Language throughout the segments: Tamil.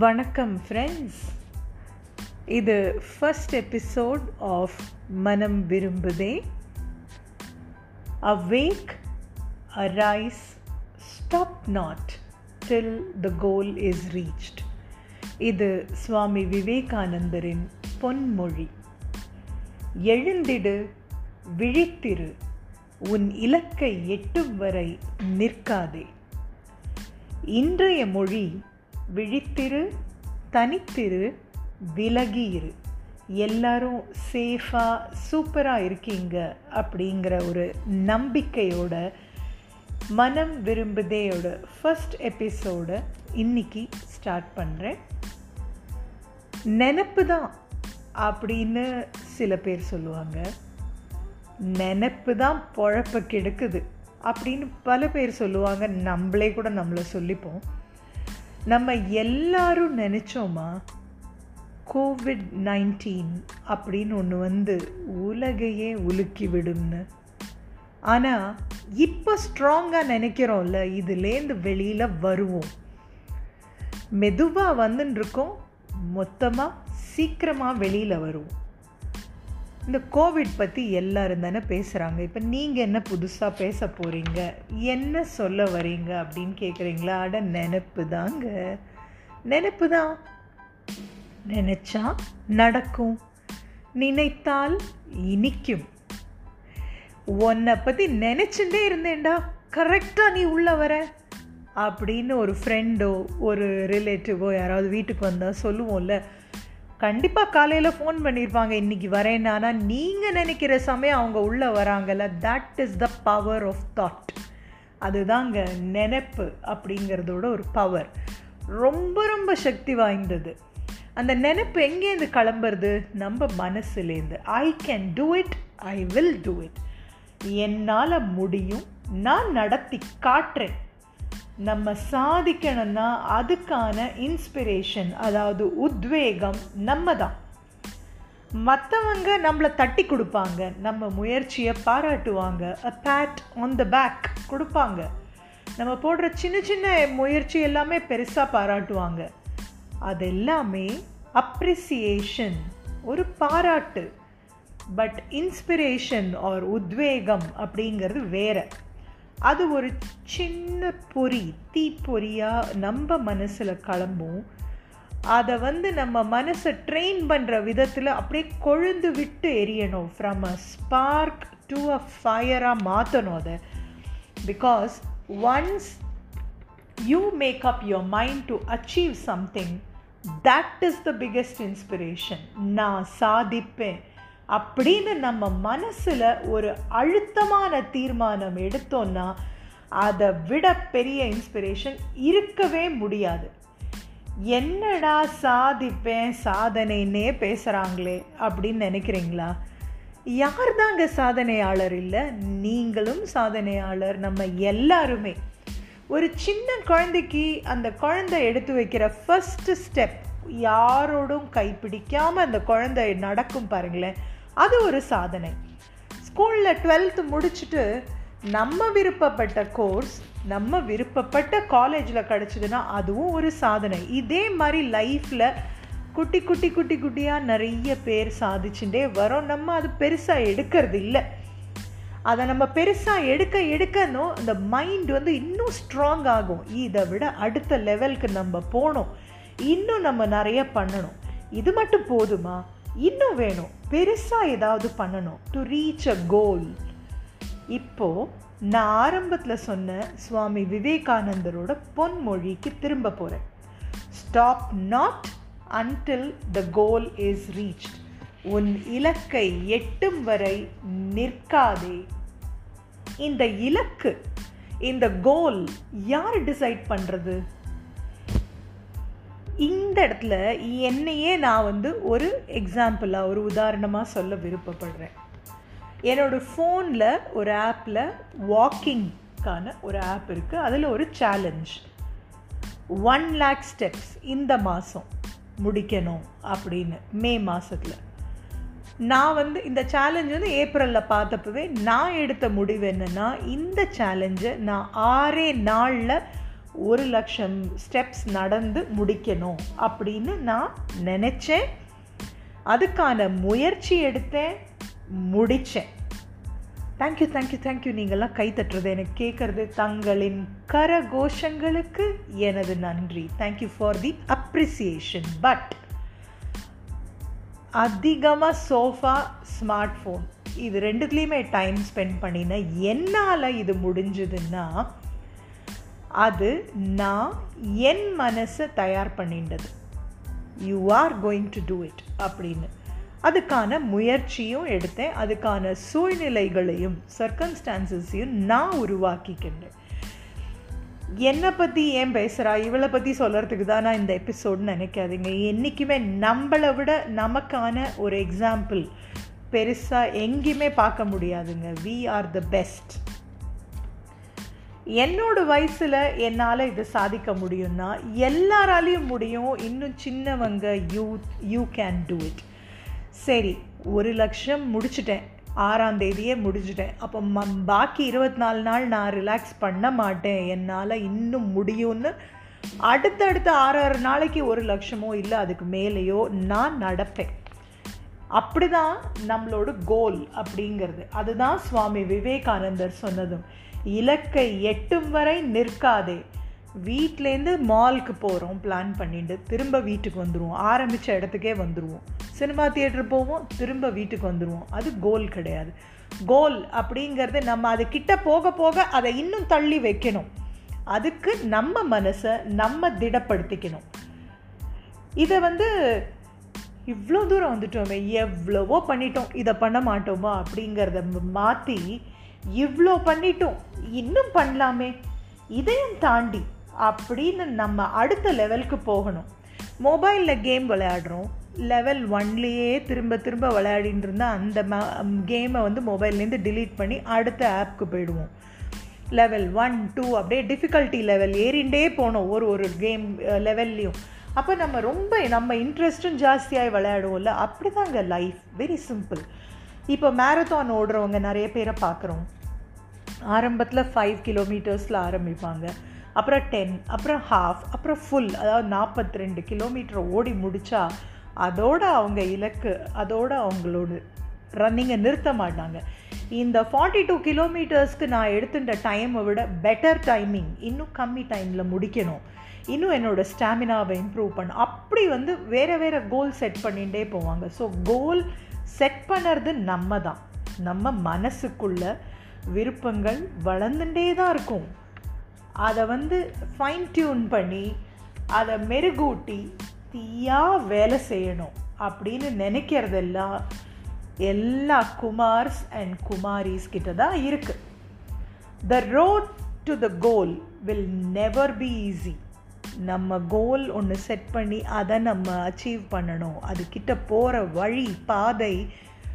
வணக்கம் ஃப்ரெண்ட்ஸ் இது ஃபஸ்ட் எபிசோட் ஆஃப் மனம் விரும்புதே awake arise stop not till the goal is reached இது சுவாமி விவேகானந்தரின் பொன்மொழி. எழுந்திடு விழித்திரு உன் இலக்கை எட்டும் வரை நிற்காதே. இன்றைய மொழி விழித்திரு தனித்திரு விலகியிரு. எல்லாரும் சேஃபாக சூப்பராக இருக்கீங்க அப்படிங்கிற ஒரு நம்பிக்கையோட மனம் விரும்புதேயோட ஃபஸ்ட் எபிசோட இன்னைக்கு ஸ்டார்ட் பண்ணுறேன் நினப்பு தான் அப்படின்னு சில பேர் சொல்லுவாங்க. நினப்பு தான் பொழப்ப கெடுக்குது அப்படின்னு பல பேர் சொல்லுவாங்க. நம்மளே கூட நம்மளை சொல்லிப்போம். நம்ம எல்லாரும் நினச்சோமா? கோவிட் நைன்டீன் அப்படின்னு ஒன்று வந்து உலகையே உலுக்கி விடும்னு. ஆனால் இப்போ ஸ்ட்ராங்காக நினைக்கிறோம்ல இதுலேருந்து வெளியில் வருவோம். மெதுவாக வந்துன்னு இருக்கோம் மொத்தமாக சீக்கிரமாக வெளியில் வருவோம். இந்த கோவிட் பற்றி எல்லாரும் தானே பேசுகிறாங்க இப்போ நீங்கள் என்ன புதுசாக பேச போகிறீங்க என்ன சொல்ல வரீங்க அப்படின்னு கேட்குறீங்களா அட நினப்பு தாங்க. நினப்பு தான். நினச்சா நடக்கும். நினைத்தால் இனிக்கும். உன்னை பற்றி நினச்சுட்டே இருந்தேன்டா. கரெக்டாக நீ உள்ள வர. அப்படின்னு ஒரு ஃப்ரெண்டோ ஒரு ரிலேட்டிவோ யாராவது வீட்டுக்கு வந்தால் சொல்லுவோம்ல. கண்டிப்பாக காலையில் ஃபோன் பண்ணியிருப்பாங்க இன்றைக்கி வரேன் ஆனால் நீங்கள் நினைக்கிற சமயம் அவங்க உள்ளே வராங்கல்ல that is the power of thought அதுதாங்க நினைப்பு அப்படிங்கிறதோட ஒரு பவர் ரொம்ப ரொம்ப சக்தி வாய்ந்தது. அந்த நினைப்பு எங்கேருந்து கிளம்புறது? நம்ம மனசுலேருந்து I can do it I will do it என்னால் முடியும். நான் நடத்தி காட்டுறேன். நம்ம சாதிக்கணும்னா அதுக்கான இன்ஸ்பிரேஷன் அதாவது உத்வேகம் நம்ம தான் மற்றவங்க நம்மளை தட்டி கொடுப்பாங்க நம்ம முயற்சியை பாராட்டுவாங்க a pat on the back கொடுப்பாங்க. நம்ம போடுற சின்ன சின்ன முயற்சி எல்லாமே பெருசாக பாராட்டுவாங்க. அது எல்லாமே அப்ரிசியேஷன் ஒரு பாராட்டு. பட் இன்ஸ்பிரேஷன் ஆர் உத்வேகம் அப்படிங்கிறது வேறு. அது ஒரு சின்ன பொறி தீப்பொறியாக நம்ம மனசில் கிளம்பும். அதை வந்து நம்ம மனசை ட்ரெயின் பண்ணுற விதத்தில் அப்படியே கொழுந்து விட்டு எரியணும். From a spark to a ஃபயராக மாற்றணும் அதை. Because once you make up your mind to achieve something that is the biggest inspiration நான் சாதிப்பேன். அப்படின்னு நம்ம மனசில் ஒரு அழுத்தமான தீர்மானம் எடுத்தோன்னா அதை விட பெரிய இன்ஸ்பிரேஷன் இருக்கவே முடியாது. என்னடா சாதிப்பேன் சாதனைன்னே பேசுகிறாங்களே அப்படின்னு நினைக்கிறீங்களா? யார் தாங்க சாதனையாளர் இல்லை? நீங்களும் சாதனையாளர் நம்ம எல்லாருமே. ஒரு சின்ன குழந்தைக்கு அந்த குழந்தை எடுத்து வைக்கிற ஃபஸ்ட்டு ஸ்டெப் யாரோடும் கைப்பிடிக்காமல் அந்த குழந்தை நடக்கும் பாருங்களேன். அது ஒரு சாதனை. ஸ்கூலில் டுவெல்த்து முடிச்சுட்டு நம்ம விருப்பப்பட்ட கோர்ஸ் நம்ம விருப்பப்பட்ட காலேஜில் கிடச்சிதுன்னா அதுவும் ஒரு சாதனை. இதே மாதிரி லைஃப்பில் குட்டி குட்டி குட்டி குட்டியாக நிறைய பேர் சாதிச்சுட்டே வரோம். நம்ம அது பெருசாக எடுக்கிறது இல்லை. அதை நம்ம பெருசாக எடுக்க எடுக்கணும். அந்த மைண்ட் வந்து இன்னும் ஸ்ட்ராங் ஆகும். இதை விட அடுத்த லெவலுக்கு நம்ம போகணும். இன்னும் நம்ம நிறைய பண்ணணும். இது மட்டும் போதுமா? இன்னும் வேணும். பெருசாக ஏதாவது பண்ணணும். டு ரீச் அ கோல் இப்போது நான் ஆரம்பத்தில் சொன்ன சுவாமி விவேகானந்தரோட பொன்மொழிக்கு திரும்ப போகிறேன் stop not until the goal is reached உன் இலக்கை எட்டும் வரை நிற்காதே. இந்த இலக்கு இந்த கோல் யார் டிசைட் பண்ணுறது இந்த இடத்துல என்னையே நான் வந்து ஒரு எக்ஸாம்பிளாக ஒரு உதாரணமாக சொல்ல விருப்பப்படுறேன். என்னோடய ஃபோனில் ஒரு ஆப்பில் வாக்கிங்க்கான ஒரு ஆப் இருக்குது அதில் ஒரு சேலஞ்ச் ஒன் லேக் ஸ்டெப்ஸ் இந்த மாதம் முடிக்கணும் அப்படின்னு மே மாதத்தில் நான் வந்து இந்த சேலஞ்ச் வந்து ஏப்ரலில் பார்த்தப்பவே நான் எடுத்த முடிவு என்னென்னா இந்த சேலஞ்சை நான் ஆறே நாளில் ஒரு லட்சம் ஸ்டெப்ஸ் நடந்து முடிக்கணும் அப்படின்னு நான் நினச்சேன். அதுக்கான முயற்சி எடுத்தேன் முடித்தேன் தேங்க்யூ தேங்க்யூ தேங்க்யூ நீங்கள்லாம் கை தட்டுறது எனக்கு கேட்குறது தங்களின் கரகோஷங்களுக்கு எனது நன்றி. Thank you for the appreciation but அதிகமாக சோஃபா ஸ்மார்ட் ஃபோன் இது ரெண்டுத்துலேயுமே டைம் ஸ்பெண்ட் பண்ணினேன் என்னால் இது முடிஞ்சதுன்னா அது நான் என் மனசை தயார் பண்ணிண்டது you are going to do it அப்படின்னு. அதுக்கான முயற்சியும் எடுத்தேன். அதுக்கான சூழ்நிலைகளையும் சர்க்கம்ஸ்டான்சஸையும் நான் உருவாக்கிக்கின்றேன். என்னை பற்றி ஏன் பேசுகிறா இவளை பற்றி சொல்கிறதுக்கு தான் நான் இந்த எபிசோடு நினைக்காதீங்க. என்றைக்குமே நம்மளை விட நமக்கான ஒரு எக்ஸாம்பிள் பெருசாக எங்கேயுமே பார்க்க முடியாதுங்க. வி ஆர் த பெஸ்ட் என்னோட வயசில் என்னால் இதை சாதிக்க முடியும்னா எல்லாராலையும் முடியும். இன்னும் சின்னவங்க you you can do it சரி ஒரு லட்சம் முடிச்சிட்டேன். ஆறாம் தேதியே முடிச்சிட்டேன். அப்போ ம பாக்கி இருபத்தி நாலு நாள் நான் ரிலாக்ஸ் பண்ண மாட்டேன். என்னால் இன்னும் முடியும்னு அடுத்தடுத்த ஆறு ஆறு நாளைக்கு ஒரு லட்சமோ இல்லை அதுக்கு மேலேயோ நான் நடப்பேன். அப்படி தான் நம்மளோட கோல் அப்படிங்கிறது. அதுதான் சுவாமி விவேகானந்தர் சொன்னதும். இலக்கை எட்டும் வரை நிற்காதே. வீட்லேருந்து மாலுக்கு போகிறோம் பிளான் பண்ணிட்டு திரும்ப வீட்டுக்கு வந்துடுவோம் ஆரம்பித்த இடத்துக்கே வந்துடுவோம் சினிமா தியேட்டர் போவோம் திரும்ப வீட்டுக்கு வந்துடுவோம் அது கோல் கிடையாது. கோல் அப்படிங்கிறது நம்ம அது கிட்ட போக போக அதை இன்னும் தள்ளி வைக்கணும். அதுக்கு நம்ம மனசை நம்ம திடப்படுத்திக்கணும். இதை வந்து இவ்வளோ தூரம் வந்துட்டோமே எவ்வளவோ பண்ணிட்டோம் இதை பண்ண மாட்டோமா அப்படிங்கிறத மாற்றி இவ்வளோ பண்ணிட்டோம் இன்னும் பண்ணலாமே. இதையும் தாண்டி அப்படின்னு நம்ம அடுத்த லெவலுக்கு போகணும். மொபைலில் கேம் விளையாடுறோம். லெவல் ஒன்லேயே திரும்ப திரும்ப விளையாடின்னு இருந்தால் அந்த கேமை வந்து மொபைல்லேருந்து டிலீட் பண்ணி அடுத்த ஆப்க்கு போயிடுவோம். லெவல் ஒன் டூ அப்படியே டிஃபிகல்ட்டி லெவல் ஏறிண்டே போனோம் ஒரு ஒரு கேம் லெவல்லையும் அப்போ நம்ம ரொம்ப நம்ம இன்ட்ரெஸ்ட்டும் ஜாஸ்தியாக விளையாடுவோம்ல. அப்படி தாங்க லைஃப் வெரி சிம்பிள் இப்போ மேரத்தான் ஓடுறவங்க நிறைய பேரை பார்க்குறோம். ஆரம்பத்தில் ஃபைவ் கிலோமீட்டர்ஸில் ஆரம்பிப்பாங்க. அப்புறம் டென் அப்புறம் ஹாஃப் அப்புறம் ஃபுல் அதாவது நாற்பத்தி ரெண்டு கிலோமீட்டர் ஓடி முடித்தா அதோட அவங்க இலக்கு அதோட அவங்களோட ரன்னிங்கை நிறுத்த மாட்டாங்க. இந்த ஃபார்ட்டி டூ கிலோமீட்டர்ஸ்க்கு நான் எடுத்துட்ட டைமை விட பெட்டர் டைமிங் இன்னும் கம்மி டைமில் முடிக்கணும். இன்னும் என்னோடய ஸ்டாமினாவை இம்ப்ரூவ் பண்ண அப்படி வந்து வேறு வேறு கோல் செட் பண்ணிகிட்டே போவாங்க. ஸோ கோல் செட் பண்ணுறது நம்ம தான் நம்ம மனசுக்குள்ள விருப்பங்கள் வளர்ந்துட்டே தான் இருக்கும். அதை வந்து ஃபைன் டியூன் பண்ணி அதை மெருகூட்டி தீயாக வேலை செய்யணும் அப்படின்னு நினைக்கிறதெல்லாம் எல்லா குமார்ஸ் அண்ட் குமாரிஸ் கிட்ட தான் இருக்குது the road to the goal will never be easy நம்ம கோல் ஒன்று செட் பண்ணி அதை நம்ம அச்சீவ் பண்ணணும். அதுக்கிட்ட போகிற வழி பாதை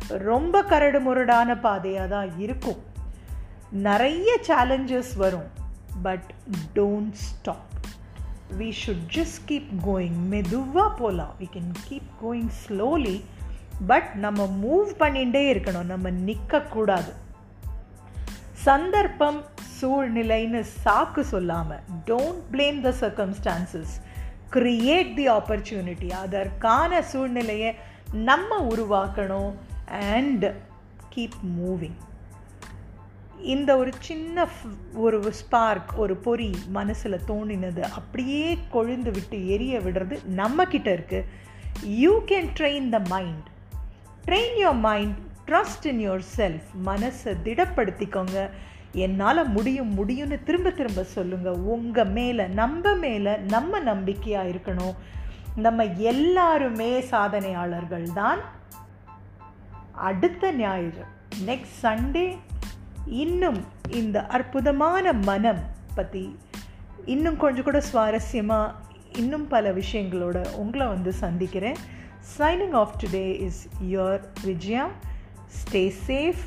ரொம்ப கரடு முரடான பாதையாக தான் இருக்கும். நிறைய சேலஞ்சஸ் வரும் but don't stop we should just keep going மெதுவாக போகலாம் we can keep going slowly but நம்ம மூவ் பண்ணிகிட்டே இருக்கணும். நம்ம நிற்கக்கூடாது சந்தர்ப்பம் சூழ்நிலைன்னு சாக்கு சொல்லாமல் don't blame the circumstances create the opportunity அதற்கான சூழ்நிலையை நம்ம உருவாக்கணும் அண்ட் கீப் மூவிங் இந்த ஒரு சின்ன ஒரு ஸ்பார்க் ஒரு பொறி மனசில் தோணினது அப்படியே கொழுந்து விட்டு எரிய விடுறது நம்மக்கிட்ட இருக்குது you can train the mind train your mind trust in yourself மனசை திடப்படுத்திக்கோங்க. என்னால் முடியும் முடியும்னு திரும்ப திரும்ப சொல்லுங்கள் உங்கள் மேலே நம்ம மேலே நம்ம நம்பிக்கையாக இருக்கணும். நம்ம எல்லாருமே சாதனையாளர்கள் தான். அடுத்த ஞாயிறு நெக்ஸ்ட் சண்டே இன்னும் இந்த அற்புதமான மனம் பற்றி இன்னும் கொஞ்சம் கூட சுவாரஸ்யமாக இன்னும் பல விஷயங்களோட உங்களை வந்து சந்திக்கிறேன். Signing off today is your Vijaya stay safe